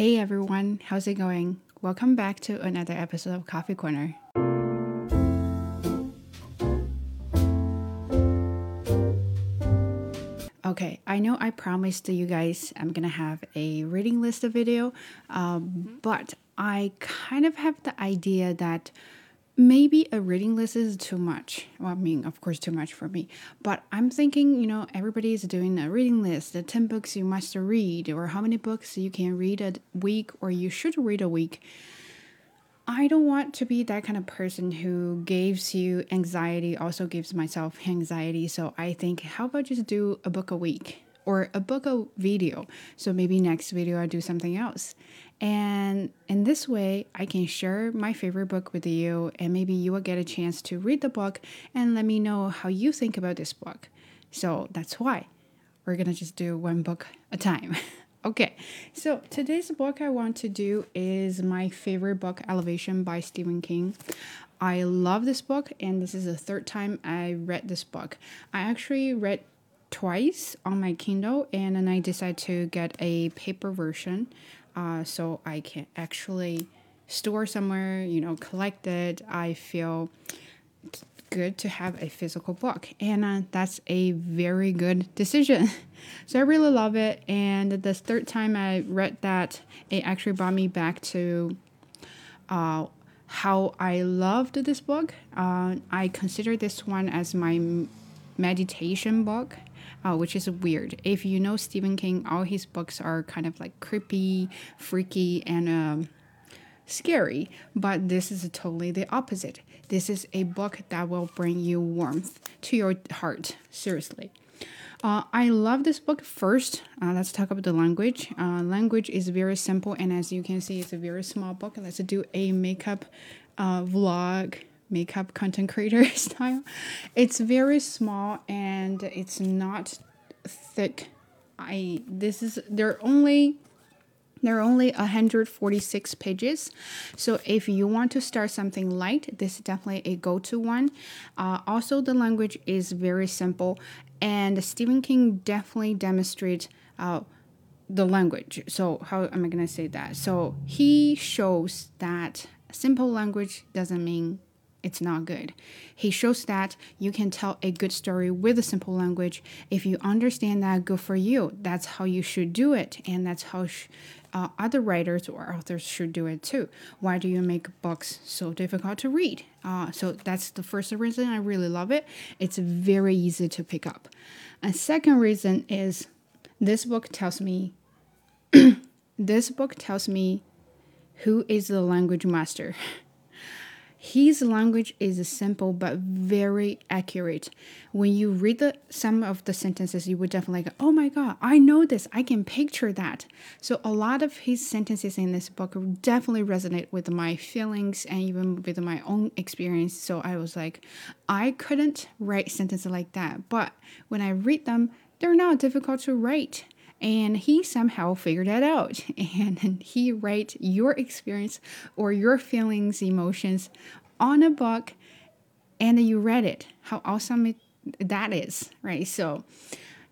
Hey everyone, how's it going? Welcome back to another episode of Coffee Corner. Okay, I know I promised you guys I'm gonna have a reading list of video, um, but I kind of have the idea that maybe a reading list is too much. Well, I mean, of course, too much for me. But I'm thinking, you know, everybody is doing a reading list, the 10 books you must read, or how many books you can read a week, or you should read a week. I don't want to be that kind of person who gives you anxiety, also gives myself anxiety. So I think, how about just do a book a week or a book a video? So maybe next video I do something else. And in this way, I can share my favorite book with you, and maybe you will get a chance to read the book and let me know how you think about this book. So that's why we're gonna just do one book a time. Okay, so today's book I want to do is my favorite book, Elevation by Stephen King. I love this book, and this is the third time I read this book. I actually read twice on my Kindle, and then I decided to get a paper version uh, so I can actually store somewhere, you know, collect it. I feel good to have a physical book and uh, that's a very good decision so i really love it and the third time i read that it actually brought me back to uh, how i loved this book uh, i consider this one as my meditation book uh, which is weird if you know stephen king all his books are kind of like creepy freaky and um, scary, but this is totally the opposite. This is a book that will bring you warmth to your heart, seriously. Uh, I love this book first. Uh, let's talk about the language. Uh, language is very simple, and as you can see, it's a very small book. Let's do a makeup uh, vlog, makeup content creator style. It's very small and it's not thick. I this is they're only there are only 146 pages. So if you want to start something light, this is definitely a go-to one. Uh, also, the language is very simple, and Stephen King definitely demonstrates uh, the language. So how am I gonna say that? So he shows that simple language doesn't mean it's not good. He shows that you can tell a good story with a simple language. If you understand that, good for you. That's how you should do it, and that's how sh- uh, other writers or authors should do it too. Why do you make books so difficult to read? Uh, so that's the first reason I really love it. It's very easy to pick up. A second reason is this book tells me. this book tells me who is the language master. His language is simple but very accurate. When you read the, some of the sentences, you would definitely go, Oh my God, I know this. I can picture that. So, a lot of his sentences in this book definitely resonate with my feelings and even with my own experience. So, I was like, I couldn't write sentences like that. But when I read them, they're not difficult to write and he somehow figured that out. And he write your experience or your feelings emotions on a book and you read it. How awesome it, that is right? So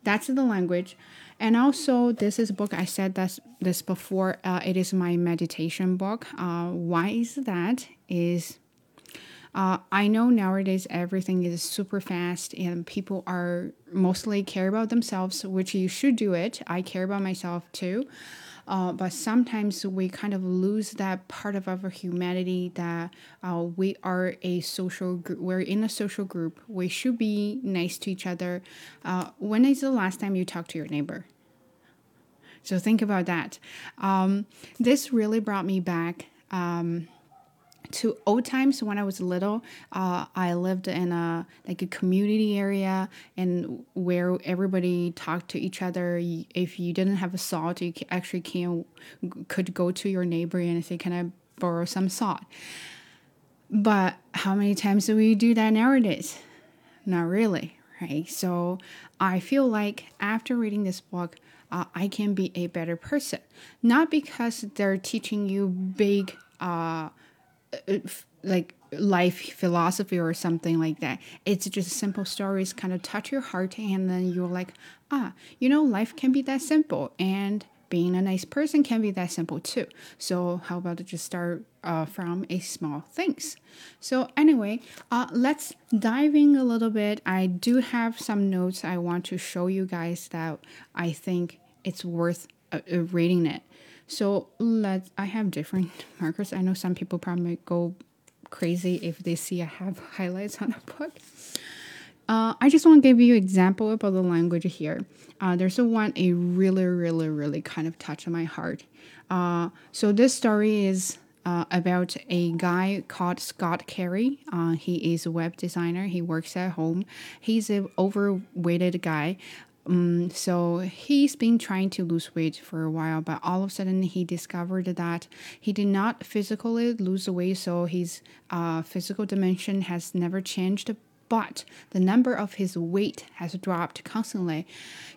that's the language. And also this is a book i said this, this before. Uh, it is my meditation book. Uh, why is that? Is uh, I know nowadays everything is super fast and people are mostly care about themselves, which you should do it. I care about myself too. Uh, but sometimes we kind of lose that part of our humanity that uh, we are a social group. We're in a social group. We should be nice to each other. Uh, when is the last time you talked to your neighbor? So think about that. Um, this really brought me back. Um, to old times when I was little. Uh, I lived in a like a community area and where everybody talked to each other. If you didn't have a salt, you actually can could go to your neighbor and say, "Can I borrow some salt?" But how many times do we do that nowadays? Not really, right? So I feel like after reading this book, uh, I can be a better person. Not because they're teaching you big. Uh, like life philosophy or something like that. It's just simple stories kind of touch your heart and then you're like, ah, you know, life can be that simple and being a nice person can be that simple too. So how about just start uh, from a small things? So anyway, uh, let's dive in a little bit. I do have some notes I want to show you guys that I think it's worth uh, uh reading it. So let's. I have different markers. I know some people probably go crazy if they see I have highlights on a book. Uh, I just want to give you an example about the language here. Uh, there's a one a really, really, really kind of touch on my heart. Uh, so this story is uh, about a guy called Scott Carey. Uh, he is a web designer. He works at home. He's an overweighted guy. Um, so he's been trying to lose weight for a while, but all of a sudden he discovered that he did not physically lose weight. So his uh, physical dimension has never changed, but the number of his weight has dropped constantly.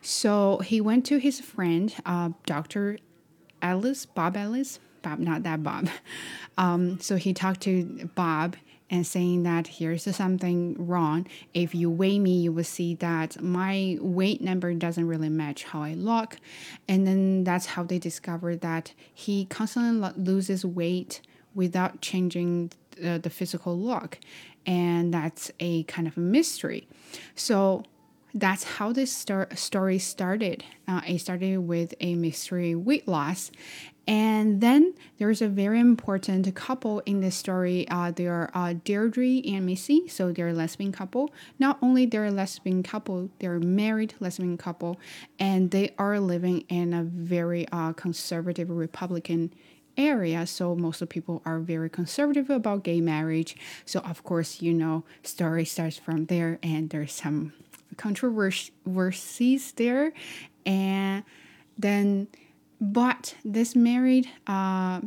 So he went to his friend, uh, Dr. Ellis, Bob Ellis, Bob, not that Bob. Um, so he talked to Bob and saying that here's something wrong. If you weigh me, you will see that my weight number doesn't really match how I look. And then that's how they discovered that he constantly loses weight without changing the, the physical look and that's a kind of a mystery. So that's how this star- story started. Uh, it started with a mystery weight loss. And then there's a very important couple in this story. Uh, they are uh, Deirdre and Missy. So they're a lesbian couple. Not only they're a lesbian couple, they're a married lesbian couple. And they are living in a very uh, conservative Republican area so most of people are very conservative about gay marriage so of course you know story starts from there and there's some controversies there and then but this married uh,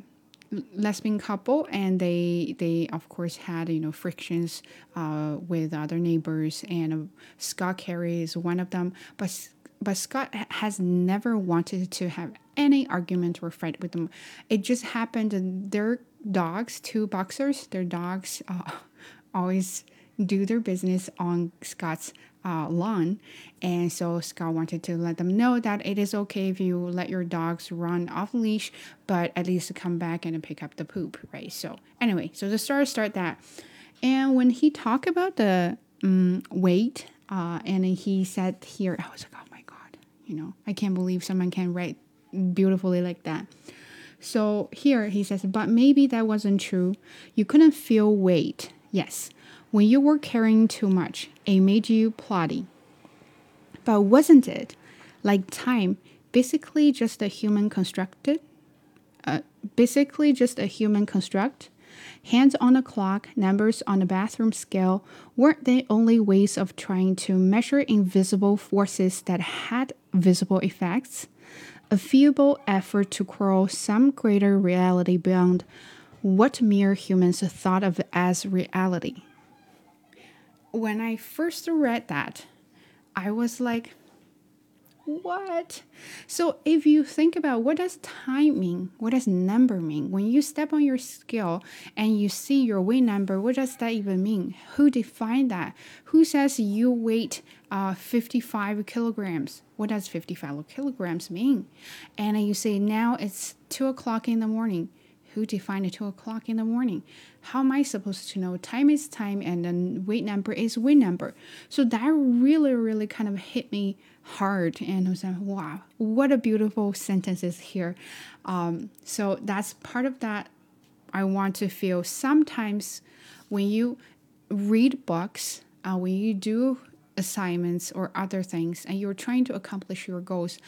lesbian couple and they they of course had you know frictions uh, with other neighbors and uh, scott carey is one of them but but scott has never wanted to have any argument or fight with them. It just happened. Their dogs, two boxers, their dogs uh, always do their business on Scott's uh, lawn. And so Scott wanted to let them know that it is okay if you let your dogs run off leash, but at least come back and pick up the poop, right? So anyway, so the story start that. And when he talked about the um, weight, uh, and he said here, I was like, oh my God, you know, I can't believe someone can write beautifully like that. So here he says, but maybe that wasn't true. You couldn't feel weight. Yes, when you were carrying too much, it made you plotty. But wasn't it like time, basically just a human constructed? Uh, basically just a human construct? Hands on a clock, numbers on a bathroom scale weren't the only ways of trying to measure invisible forces that had visible effects a feeble effort to crawl some greater reality beyond what mere humans thought of as reality. When I first read that, I was like, what? So if you think about what does time mean? What does number mean? When you step on your scale and you see your weight number, what does that even mean? Who defined that? Who says you weight uh, 55 kilograms? What does 55 kilograms mean? And you say now it's two o'clock in the morning. Who defined two o'clock in the morning? How am I supposed to know? Time is time and then weight number is weight number. So that really, really kind of hit me hard and I was like, wow, what a beautiful sentence is here. Um, so that's part of that I want to feel sometimes when you read books, uh, when you do assignments or other things and you're trying to accomplish your goals,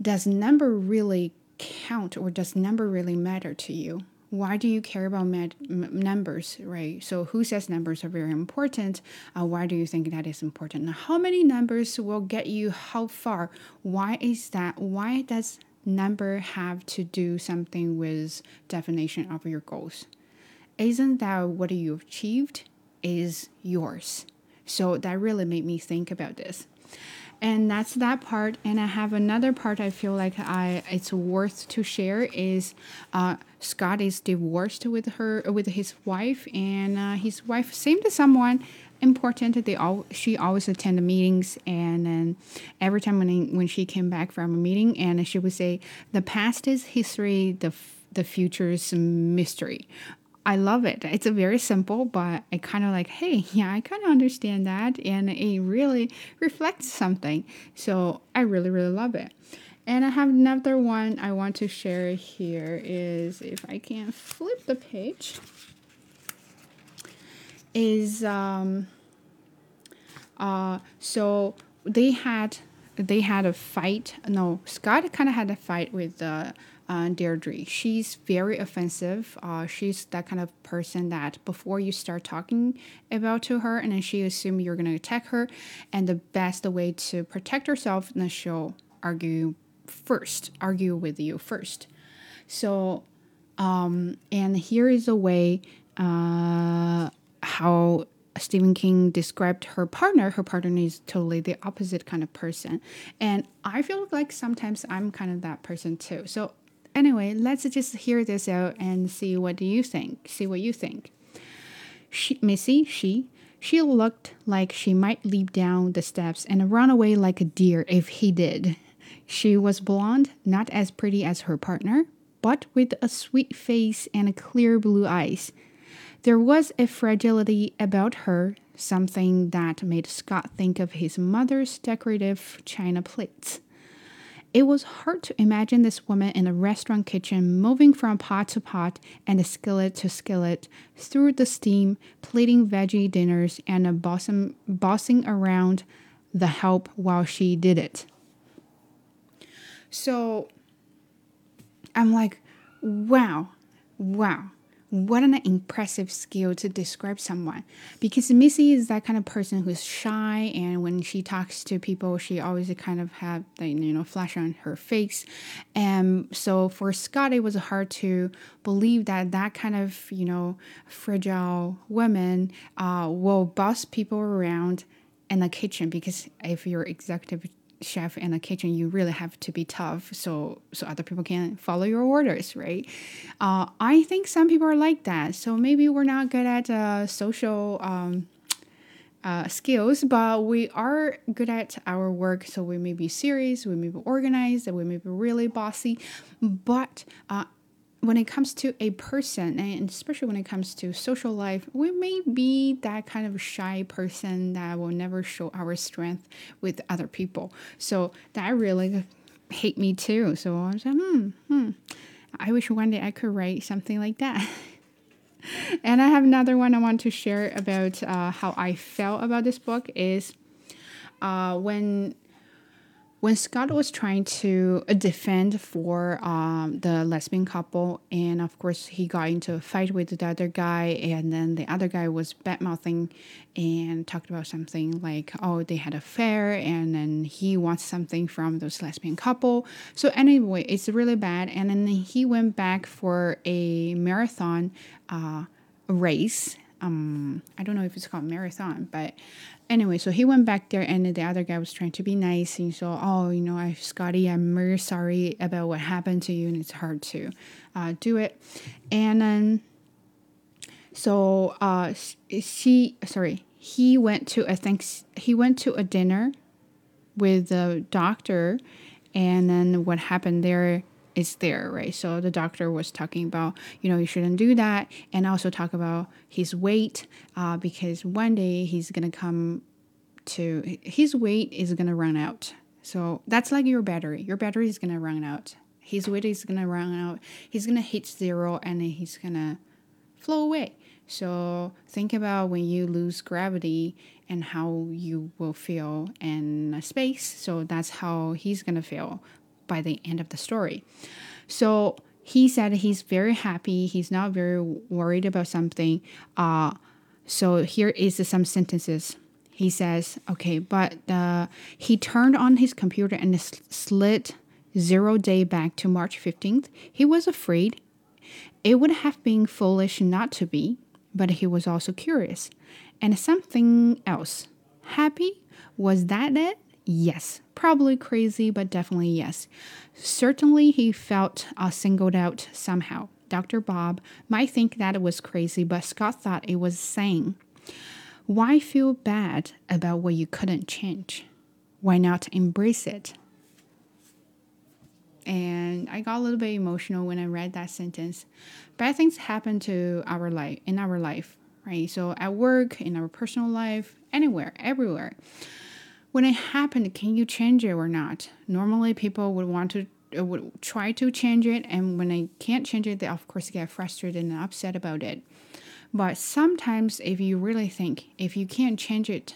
does number really count or does number really matter to you? why do you care about med- numbers, right? So, who says numbers are very important? Uh, why do you think that is important? How many numbers will get you how far? Why is that? Why does number have to do something with definition of your goals? Isn't that what you've achieved is yours? So that really made me think about this and that's that part and i have another part i feel like i it's worth to share is uh, scott is divorced with her with his wife and uh, his wife seemed to someone important. They all she always attend the meetings, and then every time when when she came back from a meeting, and she would say, "The past is history. The the future is mystery." I love it. It's a very simple, but I kind of like, hey, yeah, I kind of understand that, and it really reflects something. So I really, really love it. And I have another one I want to share here is if I can flip the page is um uh so they had they had a fight no Scott kind of had a fight with uh uh, Deirdre. She's very offensive. Uh, she's that kind of person that before you start talking about to her, and then she assume you're gonna attack her, and the best way to protect herself, then she'll argue first, argue with you first. So, um, and here is a way uh, how Stephen King described her partner, her partner is totally the opposite kind of person. And I feel like sometimes I'm kind of that person too. So anyway, let's just hear this out and see what do you think. See what you think. She, Missy, she, she looked like she might leap down the steps and run away like a deer if he did. She was blonde, not as pretty as her partner, but with a sweet face and clear blue eyes. There was a fragility about her, something that made Scott think of his mother's decorative china plates. It was hard to imagine this woman in a restaurant kitchen moving from pot to pot and skillet to skillet through the steam, plating veggie dinners and bossing, bossing around the help while she did it. So I'm like, wow, wow what an impressive skill to describe someone. Because missy is that kind of person who's shy and when she talks to people she always kind of have the you know flash on her face. And so for scott it was hard to believe that that kind of you know fragile woman uh, will boss people around in the kitchen. Because if you're executive chef in a kitchen, you really have to be tough so so other people can follow your orders, right? Uh, I think some people are like that. So maybe we're not good at uh, social um, uh, skills, but we are good at our work. So we may be serious, we may be organized, we may be really bossy, but uh, when it comes to a person and especially when it comes to social life we may be that kind of shy person that will never show our strength with other people. So that really hate me too. So i was like hmm, hmm. I wish one day i could write something like that. And i have another one i want to share about uh, how i felt about this book is uh, when when Scott was trying to uh, defend for um, the lesbian couple, and of course he got into a fight with the other guy, and then the other guy was bad mouthing and talked about something like, oh, they had an affair, and then he wants something from those lesbian couple. So anyway, it's really bad, and then he went back for a marathon uh, race. Um, I don't know if it's called marathon, but anyway, so he went back there, and the other guy was trying to be nice, and so, oh, you know, I, Scotty, I'm very sorry about what happened to you, and it's hard to uh, do it, and then, so, uh, she, sorry, he went to a thanks, he went to a dinner with the doctor, and then what happened there is there, right? So the doctor was talking about, you know, you shouldn't do that, and also talk about his weight, uh, because one day he's gonna come to his weight is gonna run out. So that's like your battery. Your battery is gonna run out. His weight is gonna run out. He's gonna hit zero, and then he's gonna flow away. So think about when you lose gravity and how you will feel in space. So that's how he's gonna feel by the end of the story. So he said he's very happy. He's not very worried about something. Uh, so here is some sentences. He says, okay, but uh, he turned on his computer and slid zero day back to March 15th. He was afraid. It would have been foolish not to be, but he was also curious. And something else. Happy? Was that it? Yes, probably crazy, but definitely yes. Certainly, he felt uh, singled out somehow. Dr. Bob might think that it was crazy, but Scott thought it was sane. Why feel bad about what you couldn't change? Why not embrace it? And I got a little bit emotional when I read that sentence. Bad things happen to our life in our life, right? So at work, in our personal life, anywhere, everywhere. When it happened, can you change it or not? Normally, people would want to uh, would try to change it, and when they can't change it, they of course get frustrated and upset about it. But sometimes, if you really think, if you can't change it,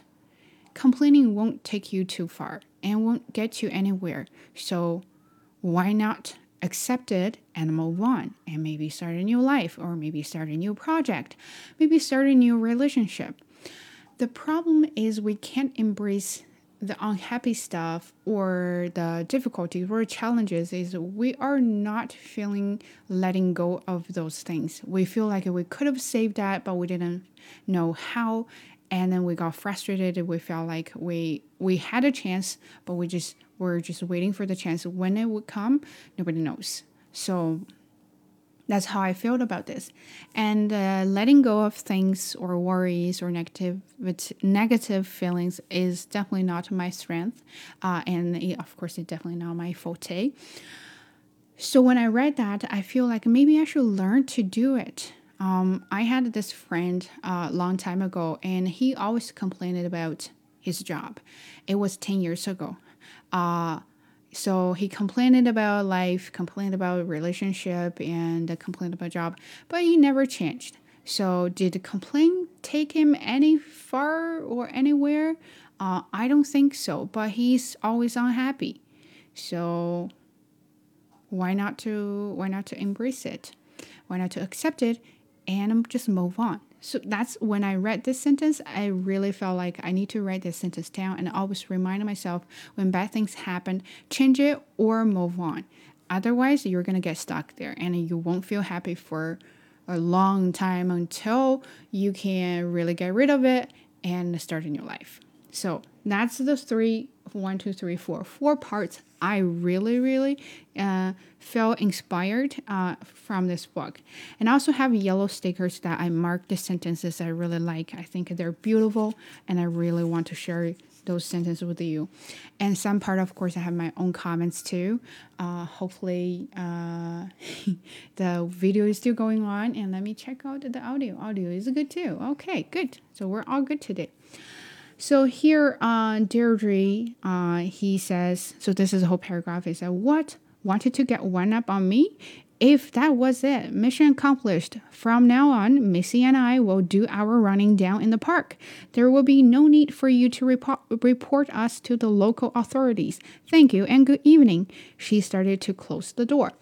complaining won't take you too far and won't get you anywhere. So, why not accept it and move on and maybe start a new life or maybe start a new project, maybe start a new relationship? The problem is we can't embrace the unhappy stuff or the difficulties or challenges is we are not feeling letting go of those things. We feel like we could have saved that, but we didn't know how. And then we got frustrated. We felt like we we had a chance, but we just were just waiting for the chance. When it would come, nobody knows. So that's how I felt about this. And uh, letting go of things or worries or negative negative feelings is definitely not my strength, uh, and it, of course, it's definitely not my forte. So when I read that, I feel like maybe I should learn to do it. Um, I had this friend a uh, long time ago, and he always complained about his job. It was ten years ago. Uh, so he complained about life, complained about relationship, and complained about job, but he never changed. So did the complaint take him any far or anywhere? Uh, I don't think so. But he's always unhappy. So why not to why not to embrace it? Why not to accept it and just move on? So that's when I read this sentence, I really felt like I need to write this sentence down and always remind myself when bad things happen, change it or move on. Otherwise, you're going to get stuck there and you won't feel happy for a long time until you can really get rid of it and start a new life. So that's the three one, two, three, four, four parts. I really, really uh, felt inspired uh, from this book. And I also have yellow stickers that I mark the sentences I really like. I think they're beautiful and I really want to share those sentences with you. And some part, of course, I have my own comments too. Uh, hopefully, uh, the video is still going on. And let me check out the audio. Audio is good too. Okay, good. So we're all good today. So here on Deirdre, uh, he says, so this is a whole paragraph. He said, What? Wanted to get one up on me? If that was it, mission accomplished. From now on, Missy and I will do our running down in the park. There will be no need for you to report us to the local authorities. Thank you and good evening. She started to close the door.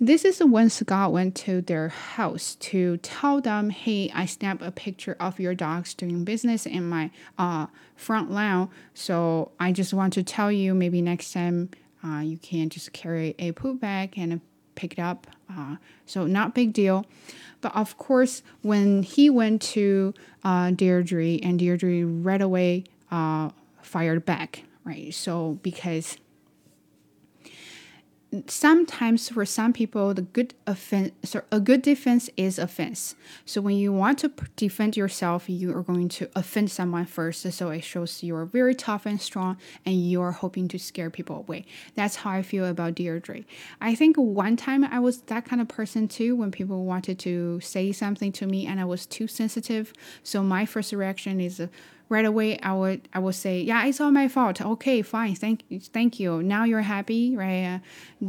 This is when Scott went to their house to tell them, hey, I snapped a picture of your dogs doing business in my uh, front lawn. So I just want to tell you maybe next time uh, you can just carry a poop bag and pick it up. Uh, so not big deal. But of course, when he went to uh, Deirdre and Deirdre right away uh, fired back, right? So because sometimes for some people the good offense so a good defense is offense. So when you want to defend yourself you are going to offend someone first so it shows you're very tough and strong and you're hoping to scare people away. That's how i feel about deirdre i think one time i was that kind of person too when people wanted to say something to me and i was too sensitive. So my first reaction is right away I would I would say, yeah, it's all my fault. Okay, fine, thank you, thank you. Now you're happy, right? Uh,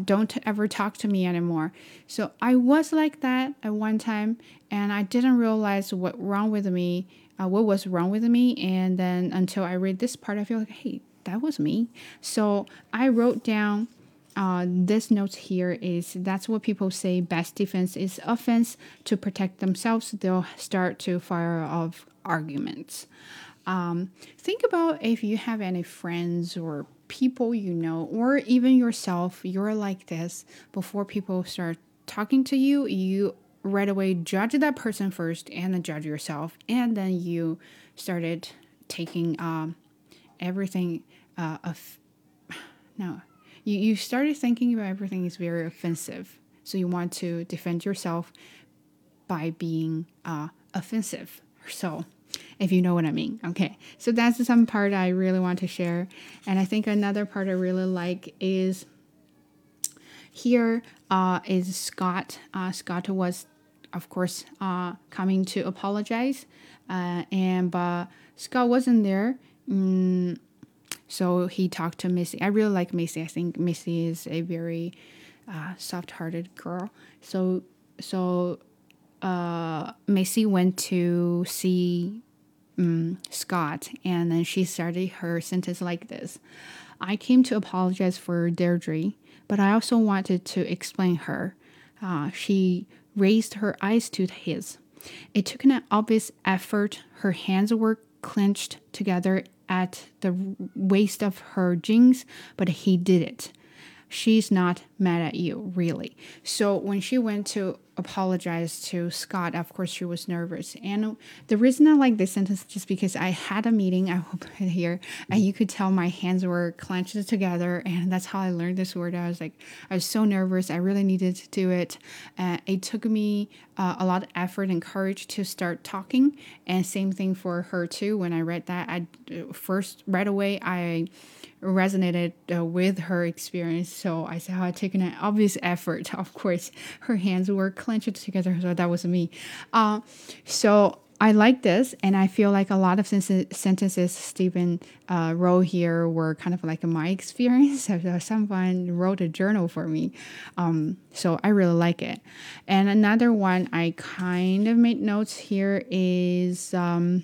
don't ever talk to me anymore. So I was like that at one time, and I didn't realize what wrong with me, uh, what was wrong with me, and then until I read this part, I feel like, hey, that was me. So I wrote down. Uh, this note here is that's what people say best defense is offense to protect themselves they'll start to fire off arguments um, think about if you have any friends or people you know, or even yourself, you're like this before people start talking to you, you right away judge that person first and then judge yourself. And then you started taking um, everything uh, of, no, you, you started thinking about everything is very offensive. So you want to defend yourself by being uh, offensive. So, if you know what I mean. Okay, so that's some part I really want to share. And I think another part I really like is here uh, is Scott. Uh, Scott was, of course, uh, coming to apologize, uh, and but Scott wasn't there. Mm, so he talked to Missy. I really like Missy. I think Missy is a very uh, soft-hearted girl. So so Missy went to see um, Scott, and then she started her sentence like this: "I came to apologize for Deirdre, but I also wanted to explain her." Uh, she raised her eyes to his. It took an obvious effort. Her hands were clenched together at the waist of her jeans, but he did it she's not mad at you, really. So when she went to apologize to Scott, of course she was nervous. And the reason I like this sentence is just because I had a meeting, I will put it here, and you could tell my hands were clenched together, and that's how I learned this word. I was like, I was so nervous. I really needed to do it. Uh, it took me uh, a lot of effort and courage to start talking, and same thing for her too. When I read that, I first right away I resonated uh, with her experience. So I said, oh, I an obvious effort. Of course, her hands were clenched together, so that was me. Uh, so I like this, and I feel like a lot of sentences Stephen uh, wrote here were kind of like my experience. Someone wrote a journal for me, um, so I really like it. And another one I kind of made notes here is. Um,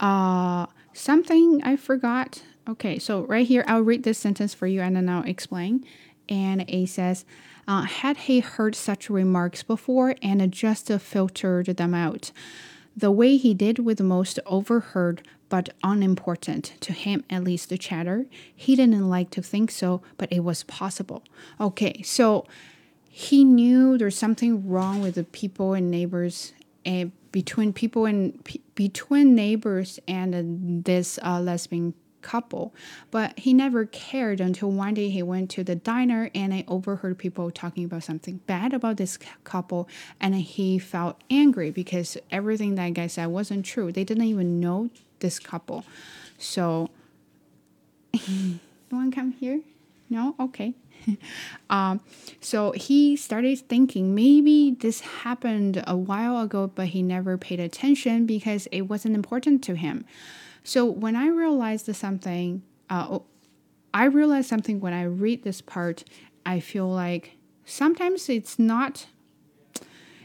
uh, Something I forgot. Okay, so right here, I'll read this sentence for you and then I'll explain. And it says, uh, Had he heard such remarks before and just filtered them out? The way he did with most overheard but unimportant, to him at least, the chatter. He didn't like to think so, but it was possible. Okay, so he knew there's something wrong with the people and neighbors uh, between people and between neighbors and this uh, lesbian couple. But he never cared until one day he went to the diner and I overheard people talking about something bad about this couple and he felt angry because everything that guy said wasn't true. They didn't even know this couple. So you want to come here? No? Okay. um, so he started thinking maybe this happened a while ago, but he never paid attention because it wasn't important to him. So when I realized something, uh, I realized something when I read this part. I feel like sometimes it's not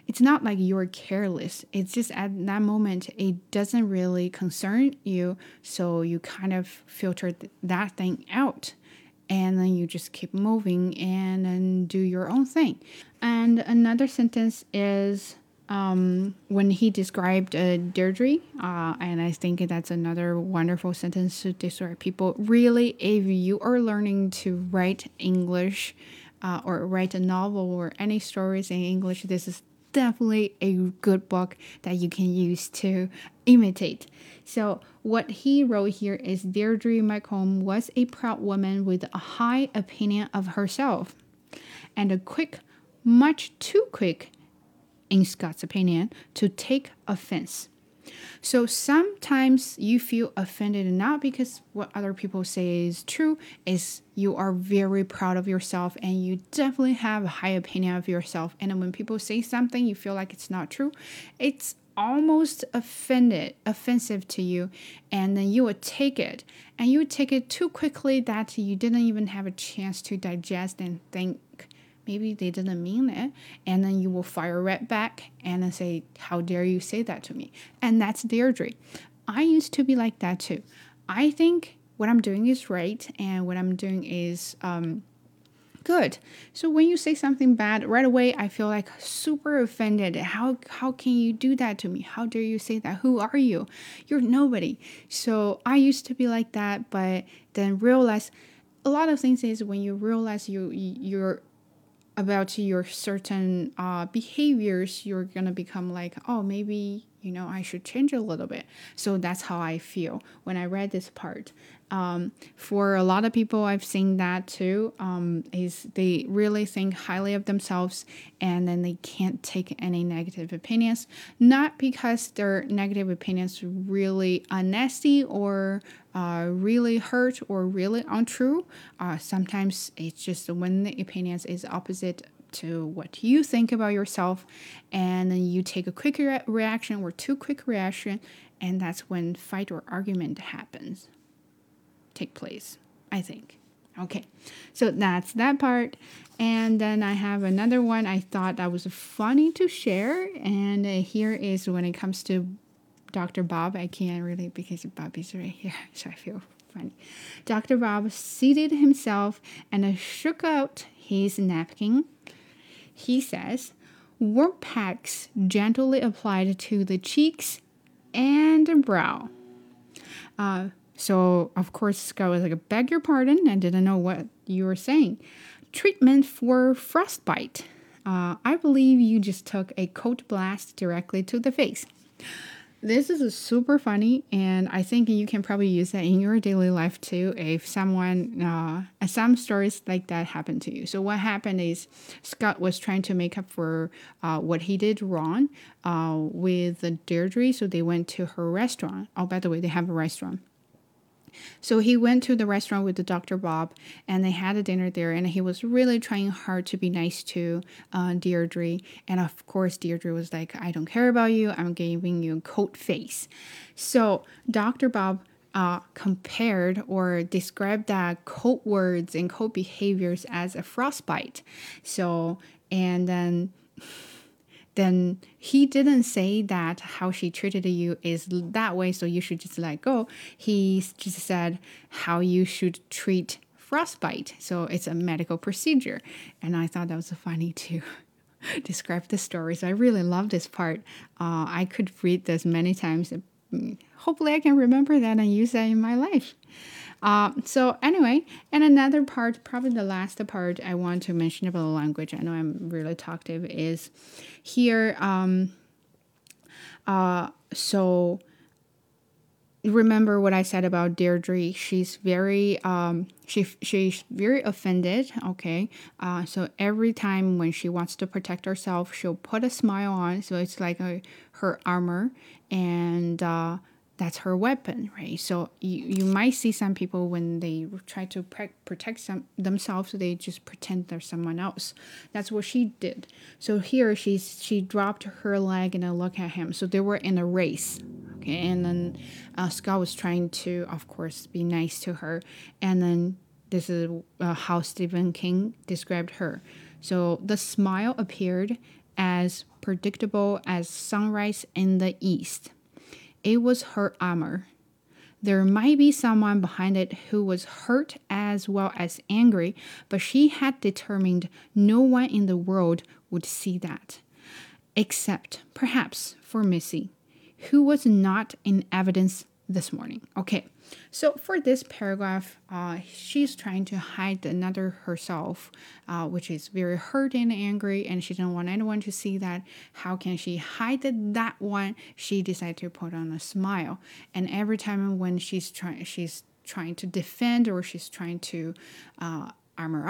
it's not like you're careless. It's just at that moment, it doesn't really concern you. So you kind of filter that thing out and then you just keep moving and then do your own thing. And another sentence is um, when he described uh, Deirdre, uh, and I think that's another wonderful sentence to describe people. Really, if you are learning to write English uh, or write a novel or any stories in English, this is definitely a good book that you can use to imitate. So, what he wrote here is Deirdre McComb was a proud woman with a high opinion of herself and a quick, much too quick, in Scott's opinion, to take offense. So sometimes you feel offended not because what other people say is true, is you are very proud of yourself and you definitely have a high opinion of yourself. And when people say something you feel like it's not true, it's almost offended offensive to you and then you would take it and you would take it too quickly that you didn't even have a chance to digest and think maybe they didn't mean it and then you will fire right back and then say how dare you say that to me? And that's deirdre. I used to be like that too. I think what i'm doing is right and what i'm doing is um, good. So when you say something bad right away i feel like super offended. How how can you do that to me? How dare you say that? Who are you? You're nobody. So i used to be like that but then realize a lot of things is when you realize you you're about your certain uh, behaviors, you're gonna become like, oh, maybe you know, I should change a little bit. So that's how I feel when I read this part. Um, for a lot of people, I've seen that too. Um, is they really think highly of themselves, and then they can't take any negative opinions. Not because their negative opinions really are nasty or uh, really hurt or really untrue. Uh, sometimes it's just when the opinions is opposite to what you think about yourself, and then you take a quick re- reaction or too quick reaction, and that's when fight or argument happens take place, I think. Okay, so that's that part. And then I have another one I thought that was funny to share. And uh, here is when it comes to Dr. Bob. I can't really because Bob is right here, so I feel funny. Dr. Bob seated himself and shook out his napkin. He says, warm packs gently applied to the cheeks and brow. Uh, so, of course, Scott was like, beg your pardon, I didn't know what you were saying. Treatment for frostbite. Uh, I believe you just took a cold blast directly to the face. This is super funny, and I think you can probably use that in your daily life too if someone, uh, some stories like that happen to you. So, what happened is Scott was trying to make up for uh, what he did wrong uh, with Deirdre, so they went to her restaurant. Oh, by the way, they have a restaurant so he went to the restaurant with the Dr. Bob and they had a dinner there and he was really trying hard to be nice to uh, Deirdre. And of course, Deirdre was like, I don't care about you. I'm giving you a cold face. So Dr. Bob uh, compared or described that cold words and cold behaviors as a frostbite. So, and then then he didn't say that how she treated you is that way, so you should just let go. He just said how you should treat frostbite. So it's a medical procedure. And I thought that was funny to describe the stories. I really love this part. Uh, I could read this many times. Hopefully, I can remember that and use that in my life. Uh, so anyway, and another part, probably the last part I want to mention about the language. I know I'm really talkative. Is here. Um, uh, so remember what I said about Deirdre. She's very um she she's very offended. Okay, uh, so every time when she wants to protect herself, she'll put a smile on. So it's like a, her armor, and uh, that's her weapon, right? So you, you might see some people when they try to pre- protect some, themselves, they just pretend they're someone else. That's what she did. So here she's she dropped her leg and then look at him. So they were in a race, okay. And then uh, Scott was trying to, of course, be nice to her. And then this is uh, how Stephen King described her. So the smile appeared as predictable as sunrise in the east it was her armor. There might be someone behind it who was hurt as well as angry, but she had determined no one in the world would see that. Except, perhaps, for Missy, who was not in evidence this morning. Okay, so for this paragraph, uh, she's trying to hide another herself, uh, which is very hurt and angry, and she didn't want anyone to see that. How can she hide that one? She decided to put on a smile, and every time when she's trying, she's trying to defend or she's trying to uh, armor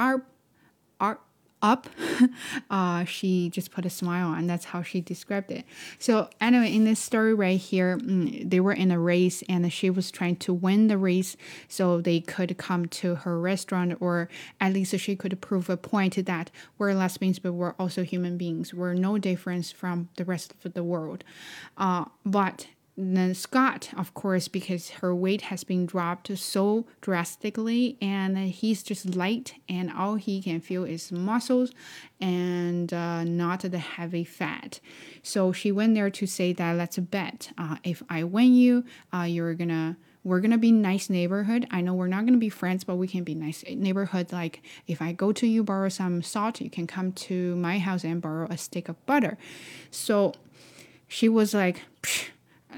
up, up, uh, she just put a smile on. That's how she described it. So, anyway, in this story right here, mm, they were in a race and she was trying to win the race so they could come to her restaurant, or at least she could prove a point that we're lesbians, but we're also human beings. We're no difference from the rest of the world. Uh, but then Scott, of course, because her weight has been dropped so drastically, and he's just light, and all he can feel is muscles and uh, not the heavy fat. So she went there to say that let's bet. Uh, if I win you, uh, you're gonna we're gonna be nice neighborhood. I know we're not gonna be friends, but we can be nice neighborhood. Like if I go to you borrow some salt, you can come to my house and borrow a stick of butter. So she was like. Psh,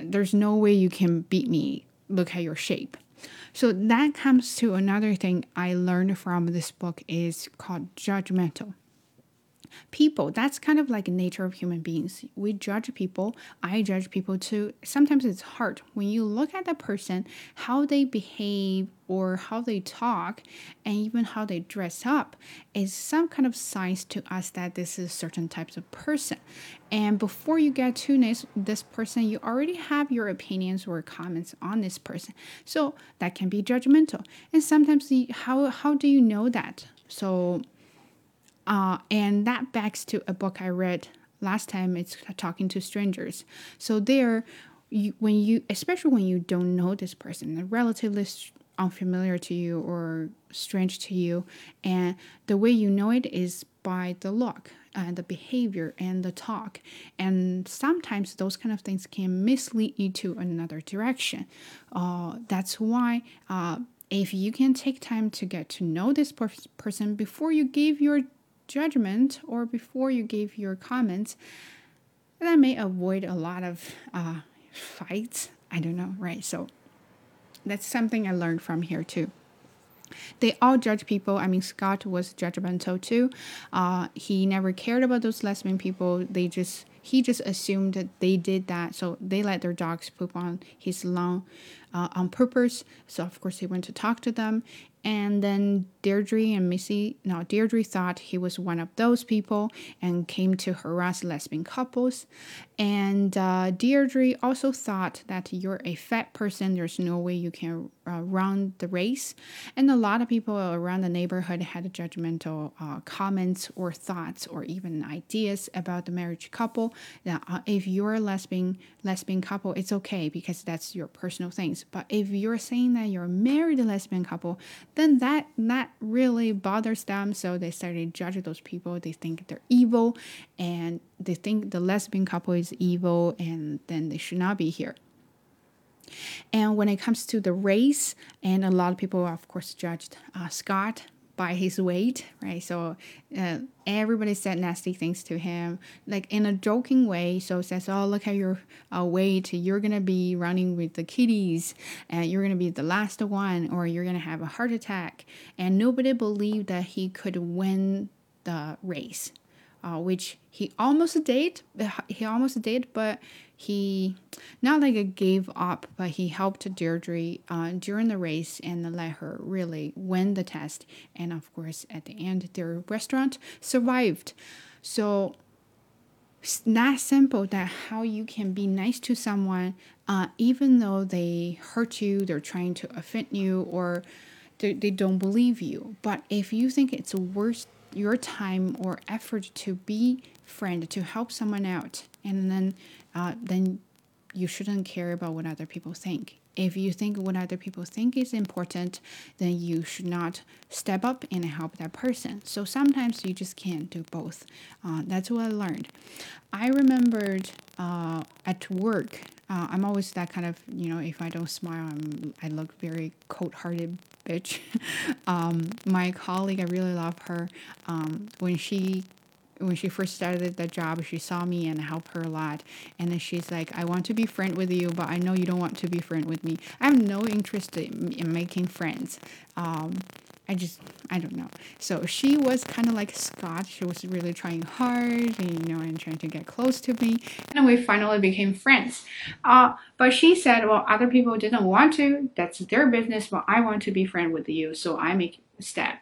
there's no way you can beat me. Look at your shape. So that comes to another thing I learned from this book is called judgmental. People. That's kind of like nature of human beings. We judge people. I judge people too. Sometimes it's hard. When you look at the person how they behave or how they talk and even how they dress up is some kind of signs to us that this is certain types of person. And before you get to this, this person you already have your opinions or comments on this person. So that can be judgmental. And sometimes the, how how do you know that? So uh, and that backs to a book I read last time. It's Talking to Strangers. So there, you, when you, especially when you don't know this person, they're relatively unfamiliar to you or strange to you, and the way you know it is by the look and the behavior and the talk. And sometimes those kind of things can mislead you to another direction. Uh, that's why. Uh, if you can take time to get to know this per- person before you give your judgment or before you give your comments, that may avoid a lot of uh, fights. I don't know, right? So that's something I learned from here too. They all judge people. I mean, Scott was judgmental too. Uh, he never cared about those lesbian people. They just he just assumed that they did that, so they let their dogs poop on his lawn uh, on purpose. So of course he went to talk to them, and then Deirdre and Missy, now Deirdre thought he was one of those people and came to harass lesbian couples. And uh, Deirdre also thought that you're a fat person, there's no way you can uh, run the race. And a lot of people around the neighborhood had judgmental uh, comments or thoughts or even ideas about the marriage couple. That uh, if you're a lesbian lesbian couple, it's okay because that's your personal things. But if you're saying that you're married lesbian couple, then that that really bothers them. So they started judging those people. They think they're evil, and they think the lesbian couple is evil, and then they should not be here. And when it comes to the race, and a lot of people, of course, judged uh, Scott by his weight, right? So uh, everybody said nasty things to him, like in a joking way. So says, "Oh, look at your uh, weight. You're gonna be running with the kiddies, and you're gonna be the last one, or you're gonna have a heart attack." And nobody believed that he could win the race, uh, which he almost did. He almost did, but he not like gave up, but he helped Deirdre uh, during the race and let her really win the test. And of course, at the end, their restaurant survived. So it's not simple that how you can be nice to someone, uh, even though they hurt you, they're trying to offend you, or they, they don't believe you. But if you think it's worth your time or effort to be friend to help someone out and then uh, then you shouldn't care about what other people think. If you think what other people think is important, then you should not step up and help that person. So sometimes you just can't do both. Uh, that's what I learned. I remembered uh, at work, uh, I'm always that kind of, you know, if I don't smile, I'm, I look very cold hearted bitch. um, my colleague, I really love her. Um, when she when she first started the job, she saw me and helped her a lot. And then she's like, I want to be friend with you, but I know you don't want to be friend with me. I have no interest in, in making friends. Um, I just, I don't know. So she was kind of like Scott. She was really trying hard, and, you know, and trying to get close to me. And we finally became friends. Uh, but she said, well, other people didn't want to. That's their business, but I want to be friend with you. So I make a step.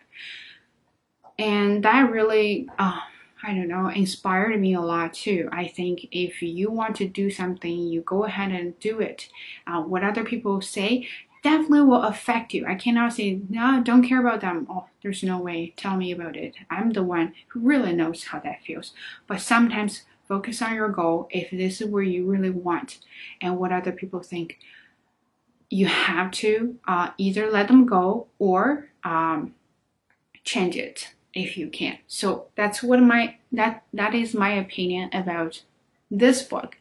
And that really, uh, I don't know, inspired me a lot too. I think if you want to do something, you go ahead and do it. Uh, what other people say definitely will affect you. I cannot say, no, don't care about them. Oh, there's no way. Tell me about it. I'm the one who really knows how that feels. But sometimes focus on your goal if this is where you really want and what other people think. You have to uh, either let them go or um, change it if you can. So that's what my that that is my opinion about this book.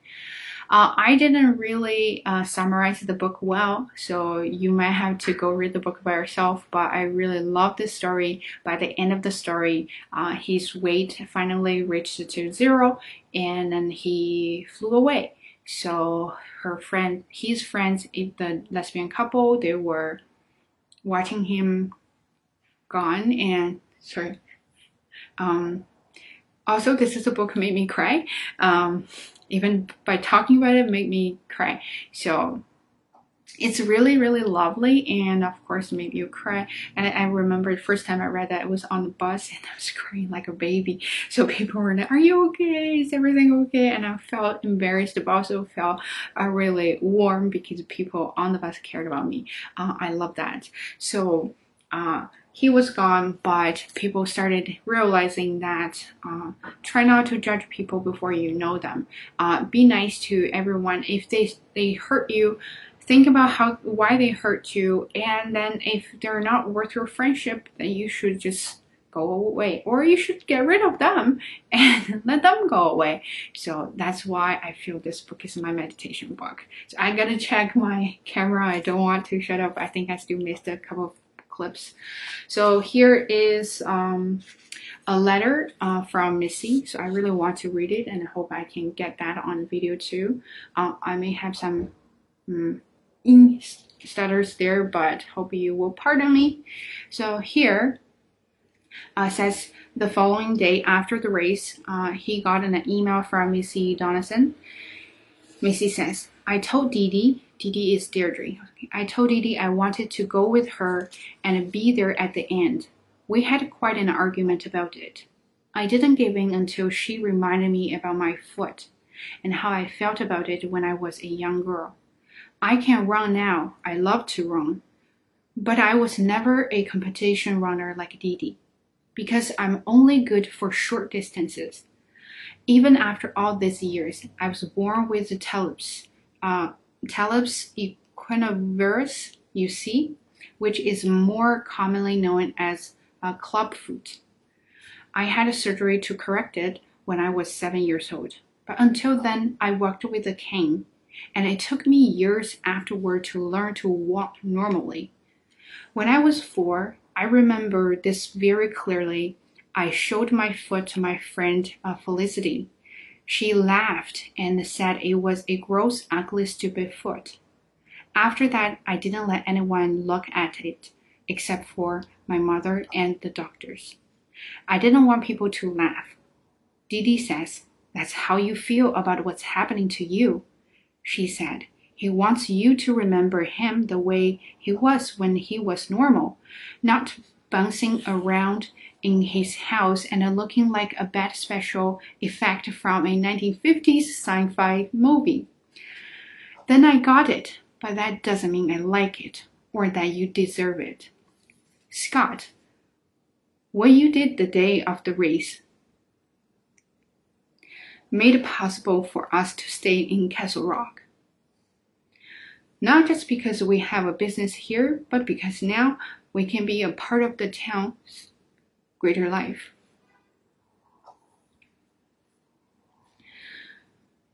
Uh, I didn't really uh, summarize the book well, so you might have to go read the book by yourself. But I really love this story. By the end of the story, uh, his weight finally reached to zero, and then he flew away. So her friend, his friends, the lesbian couple, they were watching him gone, and sorry, um, also, this is a book made me cry. Um, even by talking about it, made me cry. So it's really really lovely and of course made you cry. And I, remember the first time i read that it was on the bus and i was crying like a baby. So people were like are you okay? Is everything okay? And i felt embarrassed but also felt uh, really warm because people on the bus cared about me. Uh, i love that. So uh, he was gone, but people started realizing that uh, try not to judge people before you know them. Uh, be nice to everyone. If they they hurt you, think about how why they hurt you and then if they're not worth your friendship then you should just go away or you should get rid of them and let them go away so that's why i feel this book is my meditation book so i'm gonna check my camera i don't want to shut up i think i still missed a couple of clips so here is um, a letter uh, from Missy. So I really want to read it and I hope I can get that on video too. Uh, I may have some mm, in stutters there, but hope you will pardon me. So here uh, says the following day after the race, uh, he got an email from Missy Donaldson. Missy says, I told Dee Dee, Dee is Deirdre. I told Dee I wanted to go with her and be there at the end. We had quite an argument about it. I didn't give in until she reminded me about my foot and how I felt about it when I was a young girl. I can run now. I love to run. But I was never a competition runner like Dee because I'm only good for short distances. Even after all these years, I was born with the Talipes, uh, Talipes equinovarus, you see, which is more commonly known as a clubfoot. I had a surgery to correct it when I was seven years old, but until then, I walked with a cane and it took me years afterward to learn to walk normally. When I was four, I remember this very clearly. I showed my foot to my friend uh, Felicity. She laughed and said it was a gross, ugly, stupid foot. After that, I didn't let anyone look at it except for my mother and the doctors. I didn't want people to laugh. Dee says, That's how you feel about what's happening to you she said. He wants you to remember him the way he was when he was normal, not bouncing around in his house and looking like a bad special effect from a 1950s sci fi movie. Then I got it, but that doesn't mean I like it or that you deserve it. Scott, what you did the day of the race made it possible for us to stay in Castle Rock. Not just because we have a business here, but because now we can be a part of the town's greater life.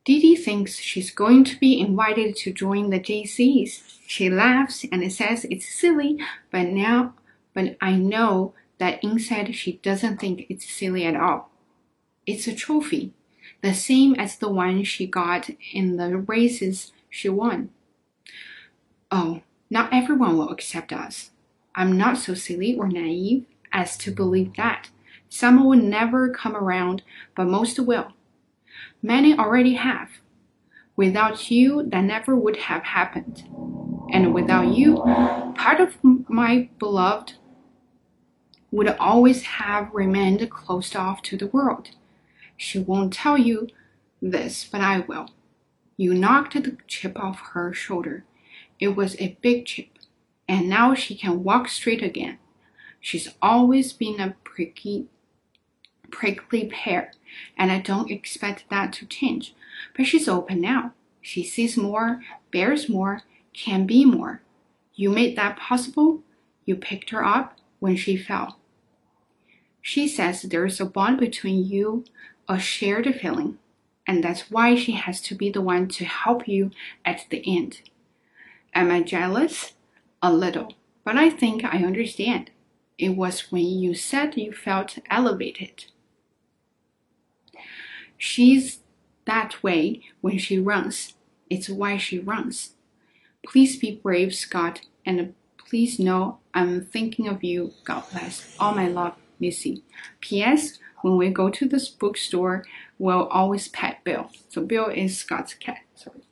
Dee Dee thinks she's going to be invited to join the JCs. She laughs and says it's silly, but now, but I know that inside she doesn't think it's silly at all. It's a trophy the same as the one she got in the races she won. Oh, not everyone will accept us. I'm not so silly or naive as to believe that. Some will never come around, but most will. Many already have. Without you, that never would have happened. And without you, part of my beloved would always have remained closed off to the world. She won't tell you this, but I will. You knocked the chip off her shoulder. It was a big chip, and now she can walk straight again. She's always been a pricky, prickly pear, and I don't expect that to change. But she's open now. She sees more, bears more, can be more. You made that possible. You picked her up when she fell. She says there's a bond between you a shared feeling, and that's why she has to be the one to help you at the end. Am I jealous? A little, but I think I understand. It was when you said you felt elevated. She's that way when she runs. It's why she runs. Please be brave, Scott, and please know I'm thinking of you. God bless. All my love, Missy. P.S. When we go to this bookstore, we'll always pet Bill. So Bill is Scott's cat. Sorry.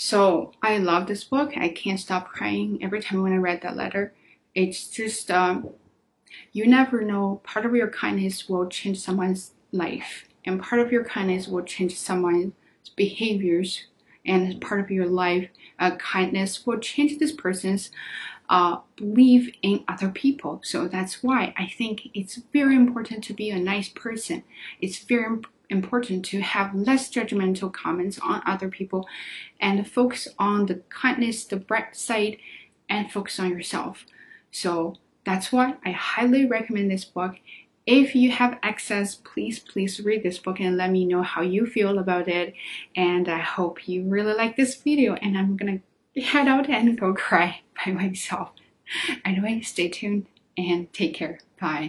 So I love this book. I can't stop crying every time when I read that letter. It's just, um, you never know. Part of your kindness will change someone's life, and part of your kindness will change someone's behaviors. And part of your life, uh, kindness will change this person's uh, belief in other people. So that's why I think it's very important to be a nice person. It's very important important to have less judgmental comments on other people and focus on the kindness, the bright side, and focus on yourself. So that's why I highly recommend this book. If you have access, please, please read this book and let me know how you feel about it. And I hope you really like this video and I'm gonna head out and go cry by myself. Anyway, stay tuned and take care. Bye.